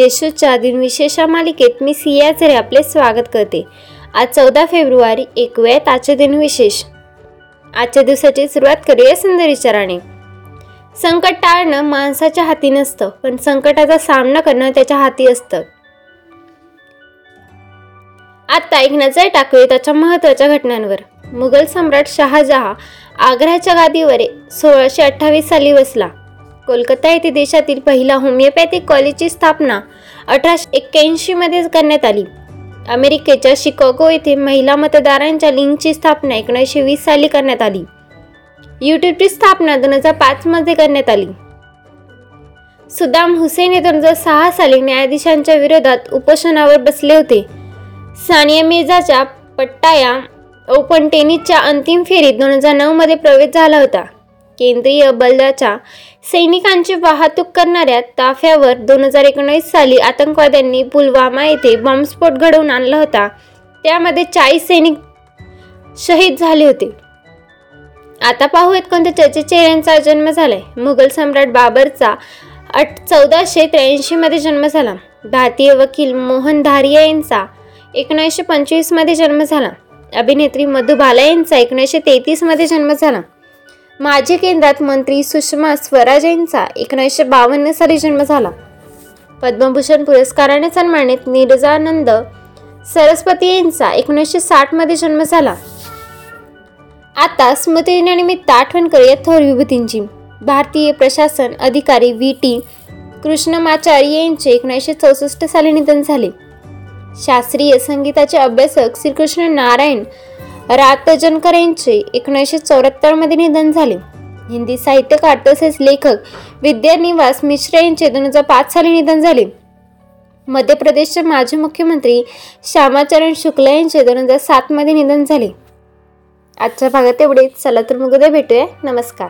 देशूच्या दिनविशेषा मालिकेत मी सिया झरे आपले स्वागत करते. आज चौदा फेब्रुवारी एकव्यात आजचे दिनविशेष आजच्या दिवसाची सुरुवात करूया सुंदर विचाराने. संकट टाळणं माणसाच्या हाती नसतं पण संकटाचा सामना करणं त्याच्या हाती असतं. आता एक नजर टाकूया त्याच्या महत्त्वाच्या घटनांवर. मुघल सम्राट शहाजहा आग्र्याच्या गादीवर सोळाशे अठ्ठावीस साली बसला कोलकाता येथे देशातील पहिला होमिओपॅथिक कॉलेजची स्थापना अठराशे एक्क्याऐंशीमध्येच करण्यात आली. अमेरिकेच्या शिकागो येथे महिला मतदारांच्या लिंकची स्थापना एकोणीसशे वीस साली करण्यात आली. यूट्यूबची स्थापना दोन हजार पाचमध्ये करण्यात आली. सुदाम हुसेन हे दोन हजार सहा साली न्यायाधीशांच्या विरोधात उपोषणावर बसले होते. सानिया मिर्झाच्या पट्टाया ओपन टेनिसच्या अंतिम फेरीत दोन हजार नऊमध्ये प्रवेश झाला होता. केंद्रीय बलाच्या सैनिकांची वाहतूक करणाऱ्या ताफ्यावर दोन हजार एकोणीस साली आतंकवाद्यांनी पुलवामा येथे बॉम्बस्फोट घडवून आणला होता. त्यामध्ये चाळीस सैनिक शहीद झाले होते. आता पाहूयात कोणत्या चर्चेच्या चेहऱ्यांचा जन्म झालाय. मुघल सम्राट बाबरचा अठ चौदाशे त्र्याऐंशीमध्ये जन्म झाला. भारतीय वकील मोहन धारिया यांचा एकोणीसशे पंचवीसमध्ये जन्म झाला. अभिनेत्री मधुबाला यांचा एकोणीसशे तेहतीसमध्ये जन्म झाला. माजी केंद्रात मंत्री सुषमा स्वराज यांचा एकोणीसशे बावन्न साली जन्म झाला. पद्मभूषण पुरस्काराने सन्मानित नीरजानंद सरस्वती यांचा एकोणीसशे साठमध्ये जन्म झाला. आता स्मृतिदिनानिमित्त आठवण करूया थोर विभूतींची भारतीय प्रशासन अधिकारी व्ही. टी. कृष्णमाचार्य यांचे एकोणीसशे चौसष्ट साली निधन झाले. शास्त्रीय संगीताचे अभ्यासक श्रीकृष्ण नारायण रातजनकर यांचे एकोणीसशे चौऱ्याहत्तरमध्ये निधन झाले. हिंदी साहित्यकार तसेच लेखक विद्यानिवास मिश्रा यांचे दोन हजार पाच साली निधन झाले. मध्य प्रदेशचे माजी मुख्यमंत्री श्यामाचरण शुक्ला यांचे दोन हजार सातमध्ये निधन झाले. आजच्या भागात एवढेच. चला तर मग उद्या भेटूया. नमस्कार.